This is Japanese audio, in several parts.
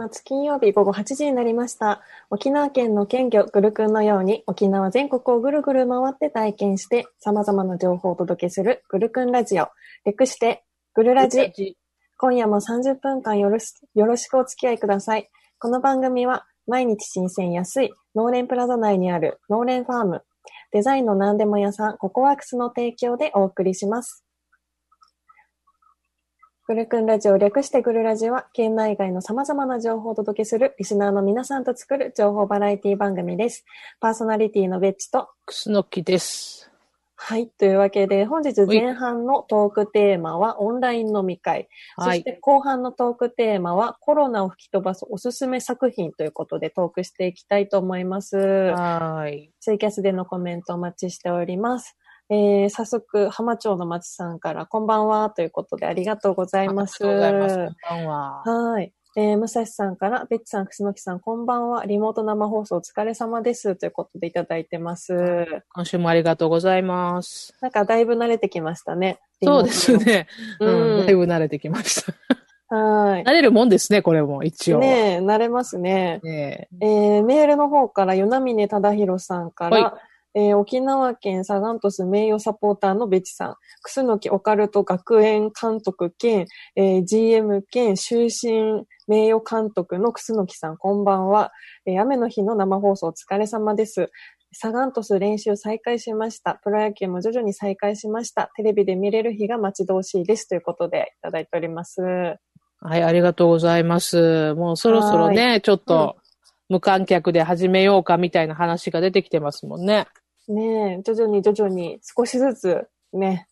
末金曜日午後8時になりました。沖縄県の県魚ぐるくんのように沖縄全国をぐるぐる回って体験して様々な情報をお届けするぐるくんラジオ。略してぐるラジ。今夜も30分間よろしよろしくお付き合いください。この番組は毎日新鮮安い農連プラザ内にある農連ファーム、デザインの何でも屋さんココワークスの提供でお送りします。ぐるくんラジオ略してぐるラジは県内外の様々な情報をお届けするリスナーの皆さんと作る情報バラエティ番組です。パーソナリティのベッチとくすのきです。はい。というわけで、本日前半のトークテーマはオンライン飲み会。はい。そして後半のトークテーマはコロナを吹き飛ばすおすすめ作品ということでトークしていきたいと思います。はい。ツイキャスでのコメントお待ちしております。えー、早速、浜町の松さんからこんばんはということでありがとうございます。ありがとうございます。こんばんは。はい。えー、武蔵さんから、ベッチさん、楠木さん、こんばんは。リモート生放送お疲れ様です。ということでいただいてます。今週もありがとうございます。なんかだいぶ慣れてきましたね。そうですね。うん。だいぶ慣れてきました。うん。は慣れるもんですね、これも、一い。応。ねえ、慣れますね。ねえー、メールの方から、与那峰忠宏さんから、はえー沖縄県サガン鳥栖名誉サポーターのベチさん、楠木オカルト学園監督兼、えー GM 兼終身名誉監督の楠木さん、こんばんは、えー雨の日の生放送お疲れ様です。サガン鳥栖練習再開しました。プロ野球も徐々に再開しました。テレビで見れる日が待ち遠しいです。ということでいただいております。はい、ありがとうございます。もうそろそろね、ちょっと、無観客で始めようかみたいな話が出てきてますもんね。ねえ、徐々に徐々に少しずつね、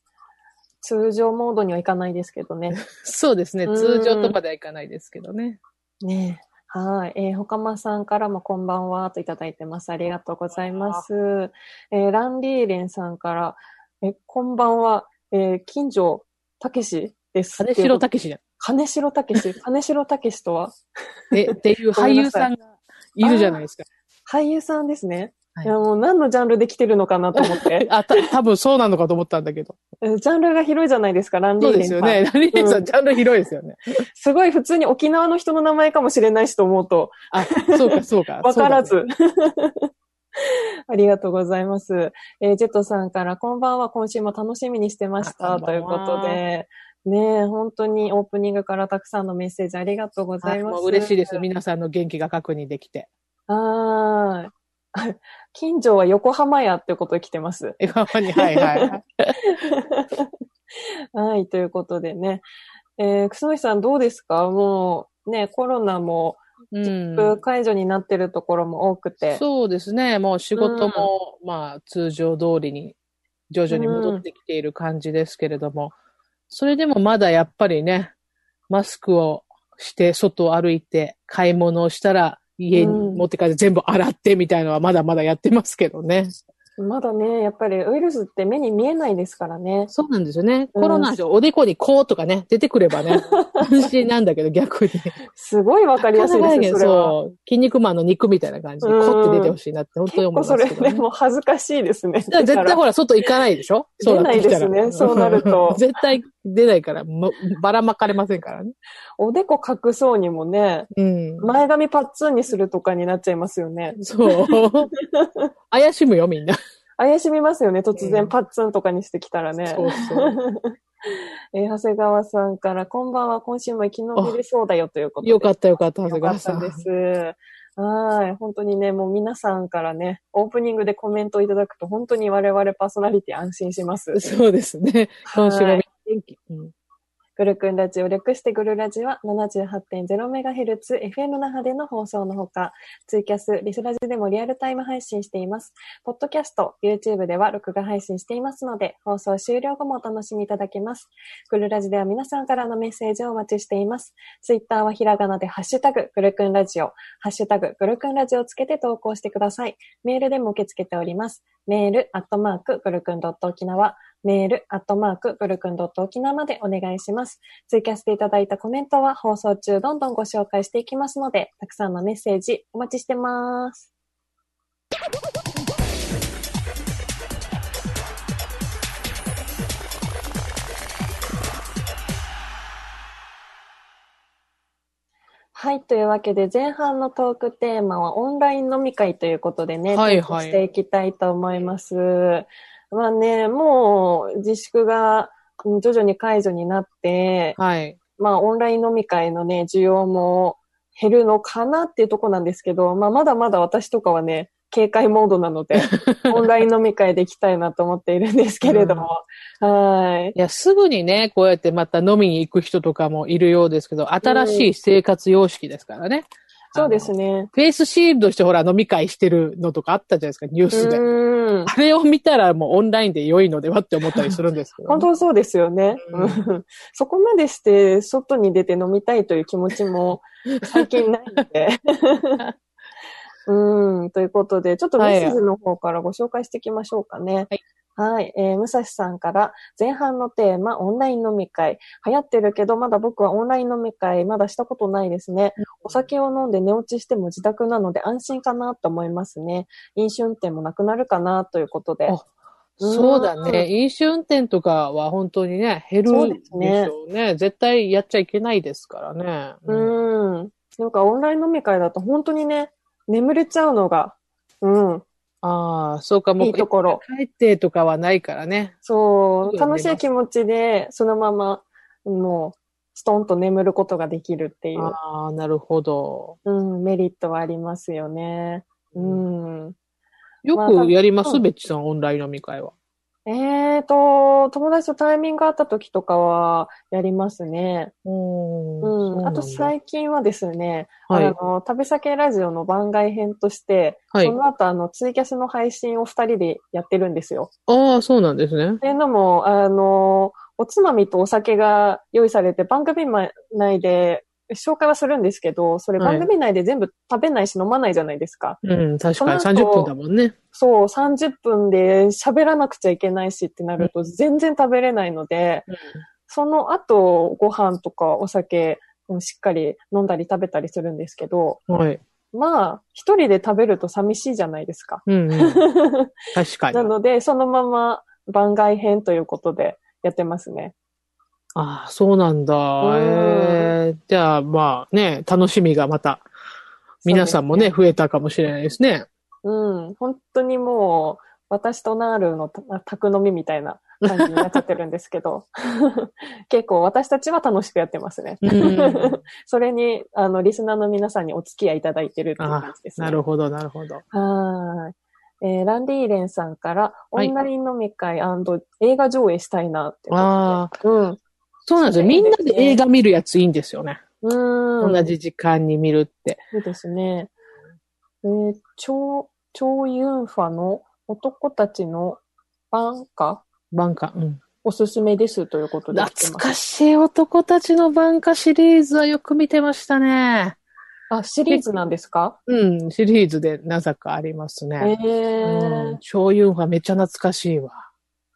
通常モードにはいかないですけどね。そうですね。うん通常とまではいかないですけどね。ねえ。はい。えー、ほかまさんからもこんばんはといただいてます。ありがとうございます。えー、ランリーレンさんから、え、こんばんは、えー、金城たけしです。金城武史じゃん。金城たけし。金城たけしとは？え、っていう俳優さんがいるじゃないですか。俳優さんですね。はいい、や、もう何のジャンルで来てるのかなと思って。あ、た、多分そうなのかと思ったんだけど。えージャンルが広いじゃないですか、ランリそうーレンさん。ですよね。ラリーさうんん、ジャンル広いですよね。すごい普通に沖縄の人の名前かもしれないしと思うと、あ、そうか、そうか。わからそうず。ありがとうございます。えージェットさんから、こんばんは、今週も楽しみにしてました。ということで、ねえ、本当にオープニングからたくさんのメッセージありがとうご。ざいます。嬉しいです。皆さんの元気が確認できて。はーい。近所は横浜やってことで来てます。笑顔に、はいはい。はい、ということでね。えー、くすのひさんどうですか？もう、ね、コロナも、うん。解除になってるところも多くて。そうですね。もう仕事も、まあ、通常通りに、徐々に戻ってきている感じですけれども、それでもまだやっぱりね、マスクをして、外を歩いて、買い物をしたら、家に持って帰って全部洗ってみたいのはまだまだやってますけどね。まだね、やっぱりウイルスって目に見えないですからね。そうなんですよね。うんコロナでおでこにこうとかね、出てくればね、安心なんだけど逆に。すごいわかりやすいですね、そう。筋肉マンの肉みたいな感じで、うんこって出てほしいなって本当に思いますけどね。もう恥ずかしいですね。絶対ほら、外行かないでしょ？そう出ないですねそうなると 絶対出ないから、もばらまかれませんからね。おでこ隠そうにもね、うん。前髪パッツンにするとかになっちゃいますよね。そう。怪しむよ、みんな。怪しみますよね、突うん然パッツンとかにしてきたらね。そうそう。えー長谷川さんから、こんばんは、今週も生き延びれそうだよということで。よかったよかった、長よ谷川さん。かったです。はい。本当にね、もう皆さんからね、オープニングでコメントをいただくと、本当に我々パーソナリティ安心します。そうですね。今週もはい元気。うんグルクンラジオ、略してグルラジは 78.0MHz、FM 那覇での放送のほか、ツイキャス、リスラジでもリアルタイム配信しています。ポッドキャスト、YouTube では録画配信していますので、放送終了後もお楽しみいただけます。グルラジでは皆さんからのメッセージをお待ちしています。ツイッターはひらがなでハッシュタグ、グルクンラジオ、ハッシュタグ、グルクンラジオをつけて投稿してください。メールでも受け付けております。メール、アットマーク、グルクンドット沖縄、メール、アットマーク、グルクンドット沖縄までお願いします。追加していただいたコメントは放送中どんどんご紹介していきますので、たくさんのメッセージお待ちしてます。ははい。というわけで、前半のトークテーマはオンライン飲み会ということでね、はいはいしていきたいと思います。まあね、もう自粛がうん徐々に解除になって、はい。まあオンライン飲み会のね、需要も減るのかなっていうところなんですけど、まあまだまだ私とかはね、警戒モードなので、オンライン飲み会で行きたいなと思っているんですけれども、はい。いや、すぐにね、こうやってまた飲みに行く人とかもいるようですけど、新しい生活様式ですからね。そうですね。ね。フェイスシールドしてほら飲み会してるのとかあったじゃないですか、ニュースで。うん。あれを見たらもうオンラインで良いのではって思ったりするんですけど、本当そうですよね。うんうん そこまでして外に出て飲みたいという気持ちも 最近ないので。うん、ということで、ちょっとメッセージの方からご紹介していきましょうかね。はい。はい。えー、武蔵さんから、前半のテーマ、オンライン飲み会。流行ってるけど、まだ僕はオンライン飲み会、まだしたことないですね。お酒を飲んで寝落ちしても自宅なので安心かなと思いますね。飲酒運転もなくなるかなということで。あそうだね。飲酒運転とかは本当にね、減るそうでしですねょうね。絶対やっちゃいけないですからね。うん。なんかオンライン飲み会だと本当にね、眠れちゃうのが、うん、ああ、そうか、もういいところ。帰ってとかはないからね。そう、楽しい気持ちで、そのまま、もう、ストンと眠ることができるっていう、ああ、なるほど。うん、メリットはありますよね。うん。よまあくやります、うんベッチさん、オンライン飲み会は。えーと、友達とタイミングがあった時とかはやりますね。うん。あと最近はですね、はいあの、旅先ラジオの番外編として、はいその後あの、ツイキャスの配信を二人でやってるんですよ。ああ、そうなんですねっ。ていうのも、あの、おつまみとお酒が用意されて番組内で紹介はするんですけど、それはい番組内で全部食べないし飲まないじゃないですか。うん、確かにその後30分だもんね。そう、30分で喋らなくちゃいけないしってなると全然食べれないので、その後ご飯とかお酒うんしっかり飲んだり食べたりするんですけど、はい。まあ、一人で食べると寂しいじゃないですか。うん、うん。確かにな。ので、そのまま番外編ということでやってますね。ああ、そうなんだ。んええじゃあ、まあね、楽しみがまた、皆さんもね、増えたかもしれないですね。うん、本当にもう、私とナールのた宅飲みみたいな感じになっちゃってるんですけど、結構私たちは楽しくやってますね。うん それに、あの、リスナーの皆さんにお付き合いいただいてるっていう感あじですね。なるほど、なるほど。はーい。えーランディーレンさんから、オはいンライン飲み会映画上映したいなって。ああ、うん。そうなんですよ。みんなで映画見るやついいんですよね。うん。同じ時間に見るって。そうですね。えー、超、超ユンファの男たちの番歌晩夏。うん。おすすめですということで懐。かしい男たちの晩夏シリーズはよく見てましたね。あ、シリーズなんですか？うん、シリーズでなぜかありますえね。ーうん、超ユンファめっちゃ懐かしいわ。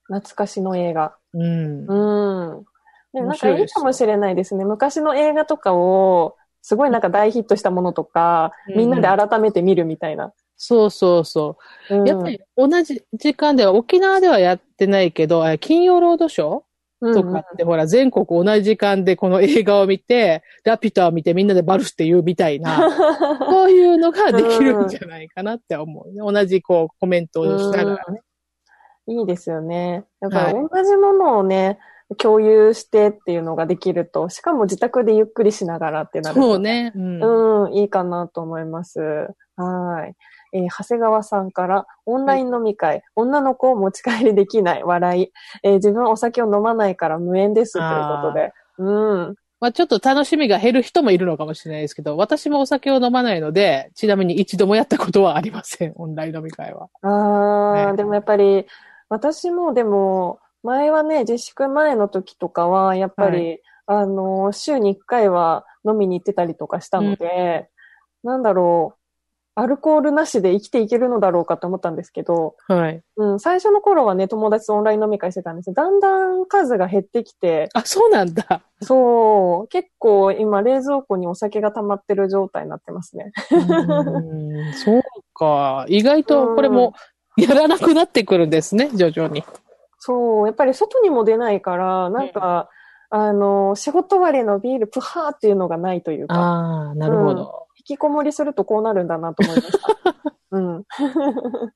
懐かしの映画。うん。うん。なんかいいいかもしれないですね。昔の映画とかを、すごいなんか大ヒットしたものとか、うんみんなで改めて見るみたいな。そうそうそう。うんやっぱり同じ時間では、沖縄ではやってないけど、あ金曜ロードショーとかって、ほら、全国同じ時間でこの映画を見て、ラピュタを見てみんなでバルスって言うみたいな、こういうのができるんじゃないかなって思うね。同じこうコメントをしながらね。いいですよね。やっぱりは同じものをね、共有してっていうのができると、しかも自宅でゆっくりしながらってなると。そうね。うん。うん、いいかなと思います。はい。えー長谷川さんから、オンライン飲み会、女の子を持ち帰りできない、笑い。えー自分はお酒を飲まないから無縁です、ということで。うん。まあちょっと楽しみが減る人もいるのかもしれないですけど、私もお酒を飲まないので、ちなみに一度もやったことはありません。オンライン飲み会は。ああ、ねでもやっぱり、私もでも、前はね、自粛前の時とかは、やっぱり、あの、週に1回は飲みに行ってたりとかしたので、なんだろう、アルコールなしで生きていけるのだろうかと思ったんですけど、はい。うん、最初の頃はね、友達とオンライン飲み会してたんですよ。だんだん数が減ってきて、あ、そうなんだ。そう、結構今冷蔵庫にお酒が溜まってる状態になってますね。うそうか。意外とこれもやらなくなってくるんですね、徐々に。そう、やっぱり外にも出ないから、なんか、あの、仕事終わりのビールプハーっていうのがないというか、ああ、なるほど。引きこもりするとこうなるんだなと思いました。うん。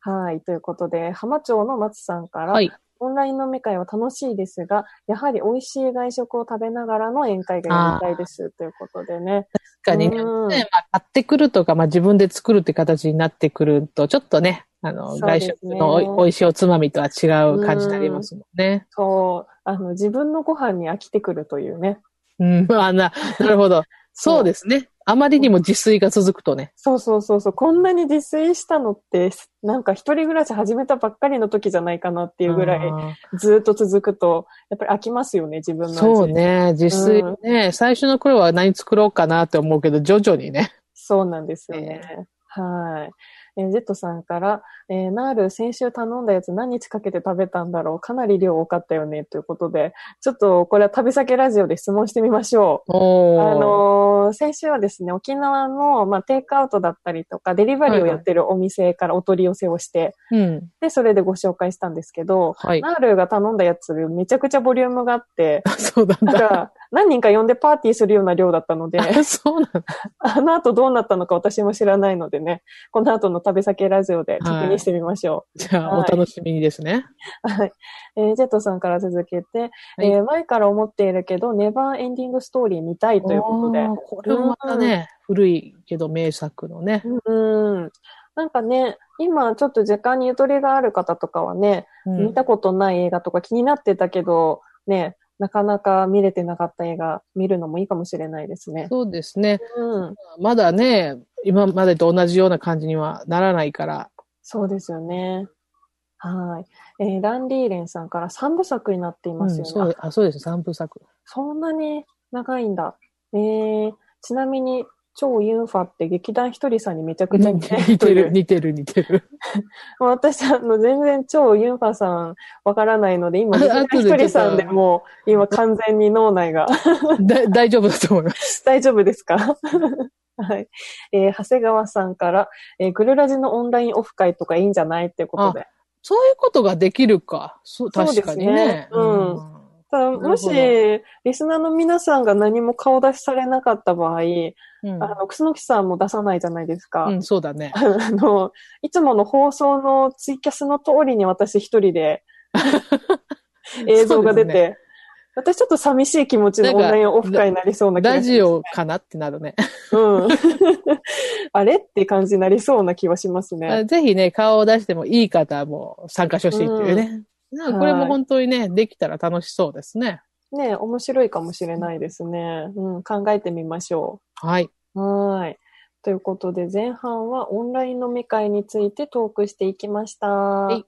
はい。ということで、浜町の松さんから、はい。オンライン飲み会は楽しいですが、やはり美味しい外食を食べながらの宴会がやりたいです。ということでね。確かにね、うんねまあ、買ってくるとか、まあ、自分で作るって形になってくると、ちょっとね、あの、ね外食のおい美味しいおつまみとは違う感じになりますもんね。そう、あの、自分のご飯に飽きてくるというね。うん、ま あな、なるほど。そうですね。あまりにも自炊が続くとね。そうそうそうそう。こんなに自炊したのって、なんか一人暮らし始めたばっかりの時じゃないかなっていうぐらい、あずっと続くと、やっぱり飽きますよね、自分の。そう。ね。自炊ね、最初の頃は何作ろうかなって思うけど、徐々にね。そうなんですよね。はい。えージェットさんから、えーナール先週頼んだやつ何日かけて食べたんだろうかなり量多かったよねということで、ちょっとこれは旅先ラジオで質問してみましょう。あのー先週はですね、沖縄の、まあ、テイクアウトだったりとか、デリバリーをやってるお店からお取り寄せをして、うん。で、それでご紹介したんですけど、はい。ナールが頼んだやつ、めちゃくちゃボリュームがあって、そうなんだ。だから、何人か呼んでパーティーするような量だったので、あそうなんだ。あの後どうなったのか私も知らないのでね、この後の食べ先ラジオで確認してみましょじゃあ、はいお楽しみにですね。う。はい。えージェットさんから続けて、はいえー前から思っているけど、ネバーエンディングストーリー見たいということで。これもまたね、古いけど名作のね。うん。なんかね、今ちょっと時間にゆとりがある方とかはね、うん見たことない映画とか気になってたけど、ね、なかなか見れてなかった映画見るのもいいかもしれないですね。そうですね。うん。まだね、今までと同じような感じにはならないから。そうですよね。はい。えーランリーレンさんから3部作になっていますよね。そうあそうです、三部作。そんなに長いんだ。えー、ちなみに、超ユンファって劇団ひとりさんにめちゃくちゃ似てる 似てる。似てる、似てる。私、あの、全然超ユンファさんわからないので、今、あ劇団ひとりさんでもう、今完全に脳内が だ大丈夫だと思います。大丈夫ですか？はい。えー長谷川さんから、えーグルラジのオンラインオフ会とかいいんじゃないっていうことで。そういうことができるか。そう、そうですね確かにね。うんただ、もし、リスナーの皆さんが何も顔出しされなかった場合、うん。あの、くすのきさんも出さないじゃないですか。うん、そうだね。あの、いつもの放送のツイキャスの通りに私一人で 映像が出て、ね私ちょっと寂しい気持ちのオンラインオフ会になりそうな気がします、ラジオかなってなるね。うん。あれって感じになりそうな気はしますね。ぜひね、顔を出してもいい方も参加してほしいっていうね。なんかこれも本当にね、できたら楽しそうですね。ね面白いかもしれないですね。うん、考えてみましょはい。う。はい。ということで、前半はオンライン飲み会についてトークしていきました。い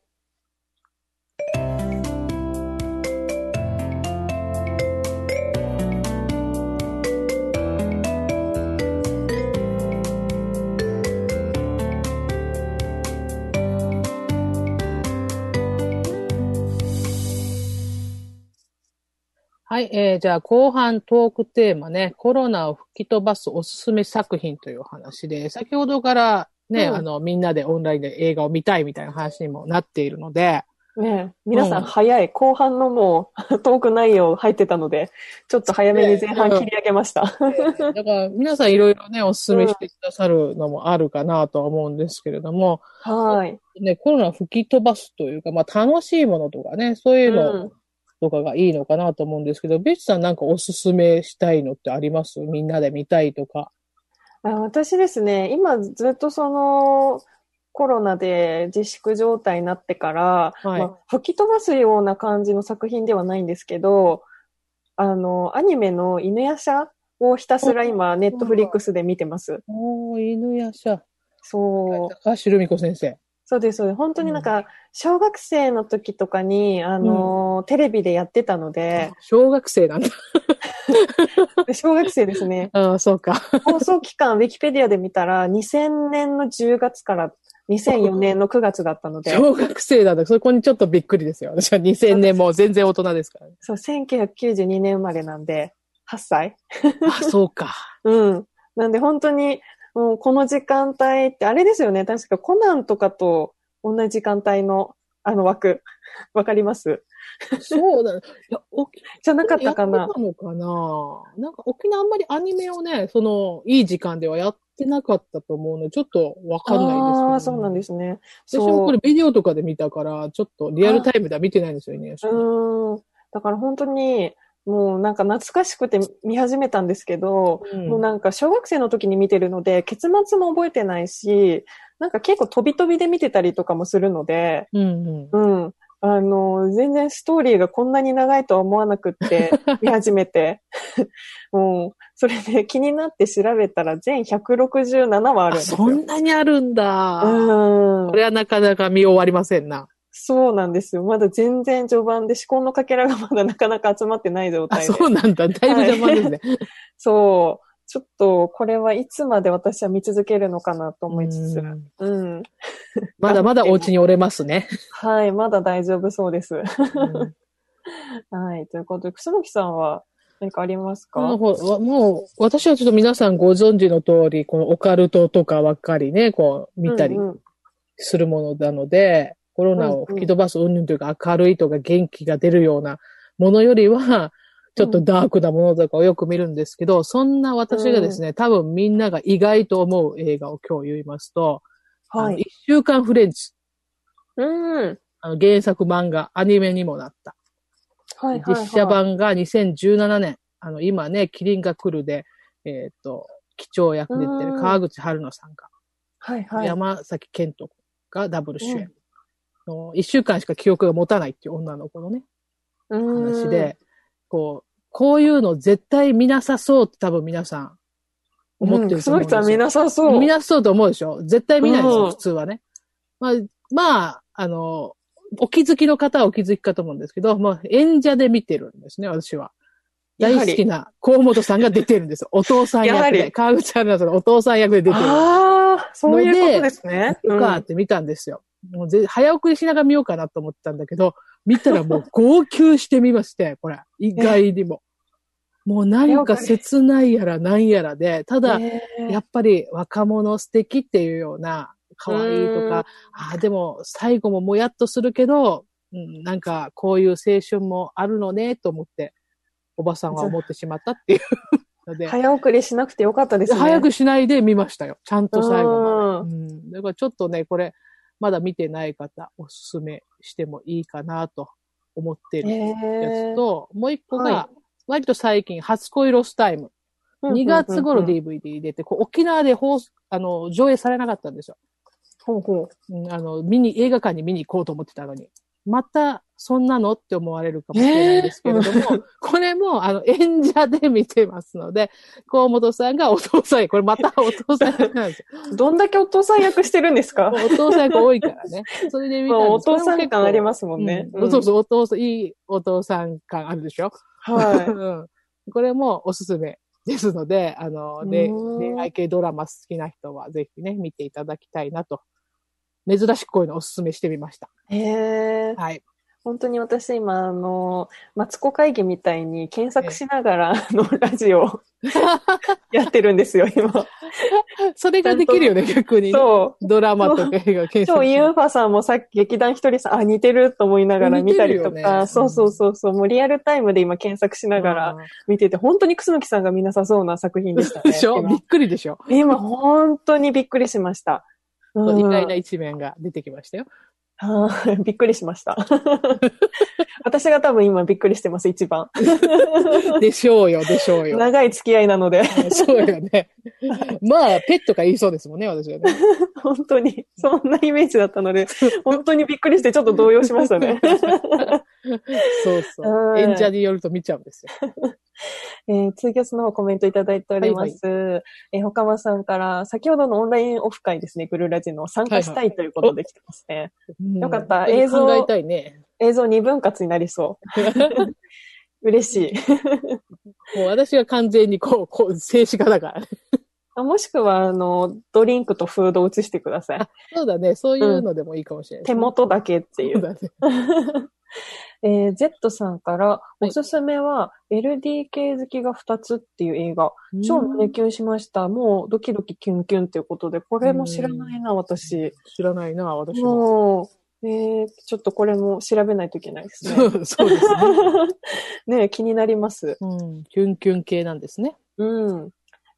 はい、えー、じゃあ後半トークテーマね、コロナを吹き飛ばすおすすめ作品というお話で、先ほどからね、うん。あの、みんなでオンラインで映画を見たいみたいな話にもなっているので、ね皆さうんん早い。後半のもうトーク内容入ってたので、ちょっと早めに前半切り上げました。だから皆さんいろいろね、おすすめしてくださるのもあるかなとは思うんですけれども、はい。ね、コロナを吹き飛ばすというか、まあ楽しいものとかね、そういううのんとかがいいのかなと思うんですけど、ベッチさんなんかおすすめしたいのってあります？みんなで見たいとか。あ私ですね、今ずっとその、コロナで自粛状態になってから、はいまあ、吹き飛ばすような感じの作品ではないんですけど、あの、アニメの犬夜叉をひたすら今、ネットフリックスで見てます。おー、犬やしゃ。そう。高橋留美子先生。そうです、そうです。本当になんか、小学生の時とかに、あの、テレビでやってたので、小学生なんだ。で 小学生ですね。ああ、そうか。放送期間、ウィキペディアで見たら、2000年の10月から2004年の9月だったので、小学生なんだ。そこにちょっとびっくりですよ。私は2000年もう全然大人ですからね。そう、1992年生まれなんで、8歳あ、そうか。うん。なんで本当に、もうこの時間帯って、あれですよね。確かコナンとかと同じ時間帯のあの枠。わかります？そうだね。いや、沖じゃなかったかやなってたのかな？なんか沖縄あんまりアニメをね、その、いい時間ではやってなかったと思うので、ちょっとわかんないですけど、ああ、そうなんですね。私もこれビデオとかで見たから、ちょっとリアルタイムでは見てないんですよね。うーん。だから本当に、もうなんか懐かしくて見始めたんですけど、うんもうなんか小学生の時に見てるので、結末も覚えてないし、なんか結構飛び飛びで見てたりとかもするので、うんうん。うん。あの、全然ストーリーがこんなに長いとは思わなくって、見始めて。もう、それで気になって調べたら全167話あるんあ、ですよ。そんなにあるんだ。うんこ。れはなかなか見終わりませんな。そうなんですよ。まだ全然序盤で思考のかけらが まだなかなか集まってない状あ、態で。そうなんだ。だいぶ邪魔ですね。そう。ちょっと、これはいつまで私は見続けるのかなと思いつつ。うんうん。まだまだお家におれますね。はい、まだ大丈夫そうです。うんはい。ということで、楠木さんは何かありますか？もう、私はちょっと皆さんご存知の通り、このオカルトとかばっかりね、こう、見たりするものなので、コロナを吹き飛ばす云々というか明るいとか元気が出るようなものよりは、ちょっとダークなものとかをよく見るんですけど、そんな私がですね、多分みんなが意外と思う映画を今日言いますと、はい。一週間フレンズ、うん。あの原作漫画、アニメにもなった。はいはい、はい。実写版が2017年、あの、今ね、キリンが来るで、えっ、と、機長役で出てるうん川口春奈さんが、はいはい。山崎健人がダブル主演。の一週間しか記憶が持たないっていう女の子のね、うん話で、こう、こういうの絶対見なさそうって多分皆さん思ってると思うんですよ。楠木さん見なさそう。見なそうと思うでしょ絶対見ないですよ、うん普通はね。まあ、まあ、あの、お気づきの方はお気づきかと思うんですけど、まあ、演者で見てるんですね、私は。大好きな河本さんが出てるんですよ。お父さん役で。川口春奈さんのお父さん役で出てる。ああ、そういうことですね。よかって見たんですよ。もうぜ早送りしながら見ようかなと思ってたんだけど、見たらもう号泣してみまして、これ。意外にも。もうなんか切ないやらなんやらで、ただ、えーやっぱり若者素敵っていうような、可愛いとか、ああ、でも最後ももやっとするけど、うん、なんかこういう青春もあるのね、と思って、おばさんは思ってしまったっていう ので、早送りしなくてよかったですね。早くしないで見ましたよ。ちゃんと最後まうで。うん。だからちょっとね、これ、まだ見てない方、おすすめしてもいいかなと思ってるやつと、もう一個はが、割と最近、初恋ロスタイム。2月頃 DVD 出て、こう沖縄で放送、あの、上映されなかったんですよ。ほうほう。うんあの、見に、映画館に見に行こうと思ってたのに。また、そんなのって思われるかもしれないんですけれども、えー。これも、あの、演者で見てますので、河本さんがお父さん役、これまたお父さん役なんですよ。どんだけお父さん役してるんですか？お父さん役多いからね。それで見たんですまあお父さん感ありますもんね。うんうん。そうそう、お父さん、いいお父さん感あるでしょ？は うん。これもおすすめですので、あの、で愛系ドラマ好きな人はぜひね、見ていただきたいなと。珍しくこういうのおすすめしてみました。い。へえ。はい。本当に私今、あの、マツコ会議みたいに検索しながら、あの、ラジオ やってるんですよ、今。それができるよね、逆に。そう。ドラマとか映画検今日、索ユーファさんもさっき劇団ひとりさん、あ、似てると思いながら見たりとか、ねそうそうそうそう、もうリアルタイムで今検索しながら見てて、本当に楠木さんが見なさそうな作品でしたね。でしょ？び今っくりでしょ、今、本当にびっくりしました。うん意外な一面が出てきましたよ。あ ーびっくりしました。私が多分今びっくりしてます、一番。でしょうよ、でしょうよ。長い付き合いなので、そうよね。まあ、ペットが言いそうですもんね、私はね。本当に、そんなイメージだったので、本当にびっくりしてちょっと動揺しましたね。そうそうう。ん演者によると見ちゃうんですよ。えーツイキャスの方コメントいただいております。えー、ほかまさんから、先ほどのオンラインオフ会ですね、グルラジの参加したいということで来てますね。よかったうん映像考えたいね。映像2分割になりそう。嬉しい。もう私が完全にこう、こう、静止画だからもしくは、あの、ドリンクとフードを映してください。そうだね。そういうのでもいいかもしれない、手元だけっていう。そうだね。えー、Z さんから、いおすすめは、LDK 好きが2つっていう映画。超胸キュンしました。もうドキドキキュンキュンっていうことで、これも知らないな、私。知らないな、私も。もう、えー、ちょっとこれも調べないといけないですね。そうですね。ね気になります。うん。キュンキュン系なんですね。うん。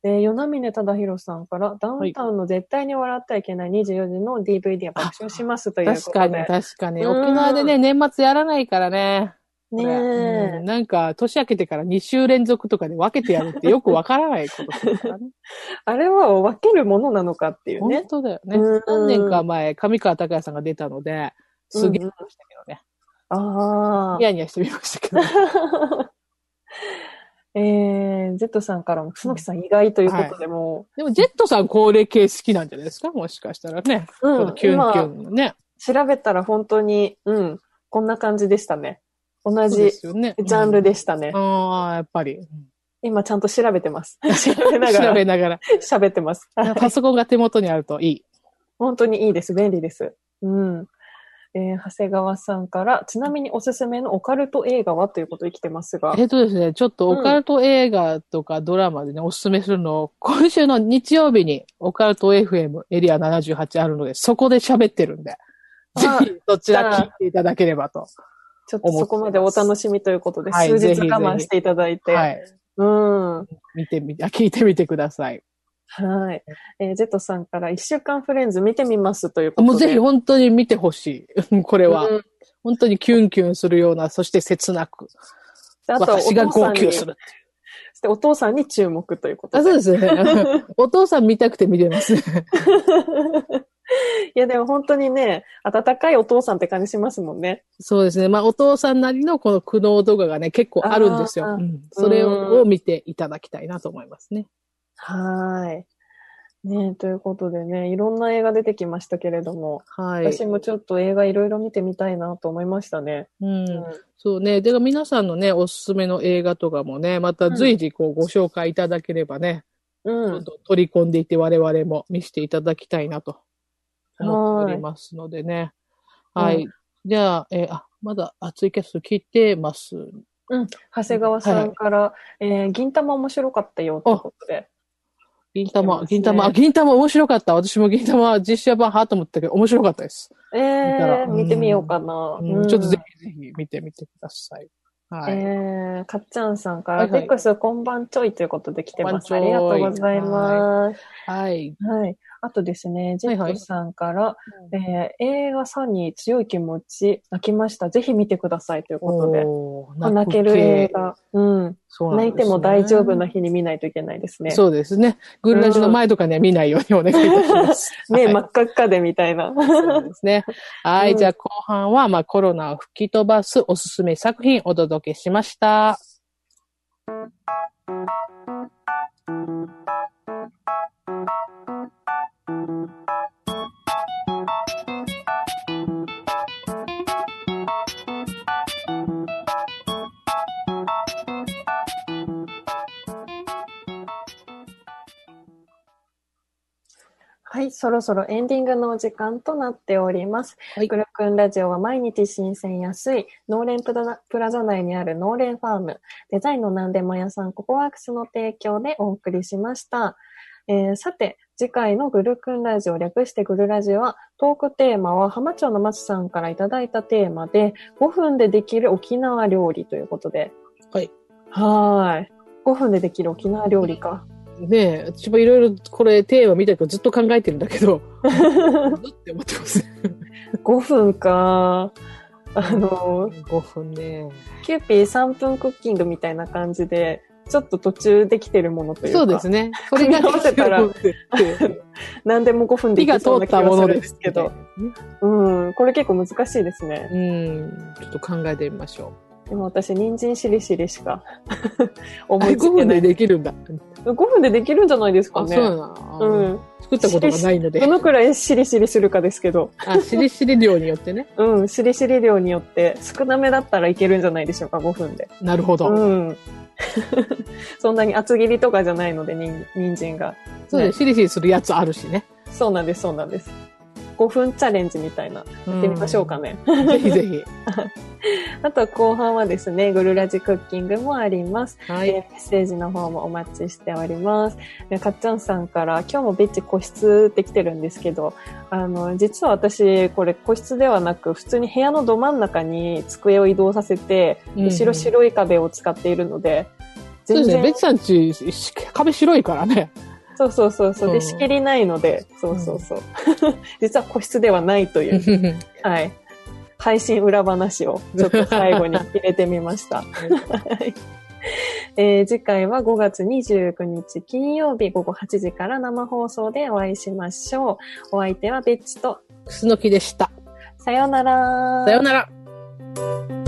えー、与那峰忠宏さんから、ダウンタウンの絶対に笑ってはいけない24時の DVD は爆笑しますということで。確かに、確かに。うん沖縄でね、年末やらないからね。ねえ、うんなんか、年明けてから2週連続とかで分けてやるってよくわからないことですからね。あれは分けるものなのかっていう本ね。当だよね。うん何年か前、上川隆也さんが出たので、すげえましたけどね。あニヤニヤしてみましたけど。あ。えー、Z さんからも、楠木さん意外ということでもでも、ジェットさん高齢系好きなんじゃないですか？もしかしたらね。う、うん、キュンキ今ュンのね。調べたら本当に、うん、こんな感じでしたね。同じ。ジャンルでしたね。ああ、やっぱり。今ちゃんと調べてます。調べなが調べらながら。喋ってます。はいパソコンが手元にあるといい。本当にいいです。便利です。うん。えー長谷川さんから、ちなみにおすすめのオカルト映画はということで来てますが。えっとですね、ちょっとオカルト映画とかドラマでね、おすすめするのを、今週の日曜日にオカルト FM エリア78あるので、そこで喋ってるんで、ぜあひそちら聞いていただければと。ちょっとそこまでお楽しみということで、はい数日我慢していただいて。はい。うん。は見てみて、あ聞いてみてください。い。えー、ジェットさんから、一週間フレンズ見てみますということで。もうぜひ本当に見てほしい。これは。うん本当にキュンキュンするような、そして切なく。であと私が父さんに、号泣する。そしてお父さんに注目ということあ、で。そうですね。お父さん見たくて見てます。いや、でも本当にね、温かいお父さんって感じしますもんね。そうですね。まあ、お父さんなりのこの苦悩動画がね、結構あるんですよ。うんそれを見ていただきたいなと思いますね。はーい。ねということでね、いろんな映画出てきましたけれども、はい。私もちょっと映画いろいろ見てみたいなと思いましたね。うん。そうね。で、皆さんのね、おすすめの映画とかもね、また随時こうご紹介いただければね、うん取り込んでいって我々も見せていただきたいなと思っておりますのでね。ははいい。じゃあ、えーあ、まだ熱いキャスト聞いてます。うん。長谷川さんから、えー銀玉面白かったよってことで。銀玉、ね銀玉、あ銀玉面白かった。私も銀玉実写版はと思ったけど、面白かったです。え見たらー、見てみようかな。うんうんちょっとぜひぜひ見てみてください。はい。えー、かっちゃんさんから、はいはいテックスこんばんちょいということで来てます。ありがとうございます。はい。はい。あとですね、ジェはいットさんから、えー映画サニー強い気持ち、泣きました。ぜひ見てくださいということで。泣ける映。画。うん。そうなんね泣いても大丈夫な日に見ないといけないですね。そうですね。グルラジの前とかには見ないようにお願いいたします。ね、はい真っ赤っかでみたいな。そうですね。はい。うんじゃあ後半は、まあコロナを吹き飛ばすおすすめ作品お届けしました。はい、そろそろエンディングのお時間となっております。はいグルクンラジオは毎日新鮮安い、農連プラプラザ内にある農連ファーム、デザインの何でも屋さんココワークスの提供でお送りしました。えーさて、次回のグルクンラジオ略してグルラジオは、トークテーマは浜町の松さんからいただいたテーマで、5分でできる沖縄料理ということで。はい。はーい。5分でできる沖縄料理か。ねえ、私もいろいろこれテーマ見たけどずっと考えてるんだけど、ずっと思ってます。5分か。あの、5分ね。キューピー3分クッキングみたいな感じで、ちょっと途中できてるものというか。そうですね。これが合わせたら何でも5分できそうな気がするんものでですすけど。うん。これ結構難しいですね。うん。ちょっと考えてみましょでも私、人参しりしりしかう。思5いつけない。できるんだ。5分でできるんじゃないですかあ、ね。そうなのうん。作ったことがないのでど。のくらいしりしりするかですけど。あ、しりしり量によってね。うん。しりしり量によって少なめだったらいけるんじゃないでしょうか、5分で。なるほど。うん。そんなに厚切りとかじゃないので、にん人参が。そうです。しりしりするやつあるしね。そうなんです、そうなんです。5分チャレンジみたいな、やってみましょうかね。ぜひぜひ。あと後半はですね、グルラジクッキングもあります。はい。えーメッセージの方もお待ちしております。でかっちゃんさんから、今日もベッチ個室って来てるんですけど、あの、実は私、これ個室ではなく、普通に部屋のど真ん中に机を移動させて、うん後ろ白い壁を使っているので、そうですね。全然ベッチさんち、し壁白いからね。そうそうそうそう。で、うん仕切りないので、そうそうそう。実は個室ではないという、はい。配信裏話をちょっと最後に入れてみました。はいえー次回は5月29日金曜日午後8時から生放送でお会いしましょう。お相手はベッチと、クスノキでした。さようなら。さようなら。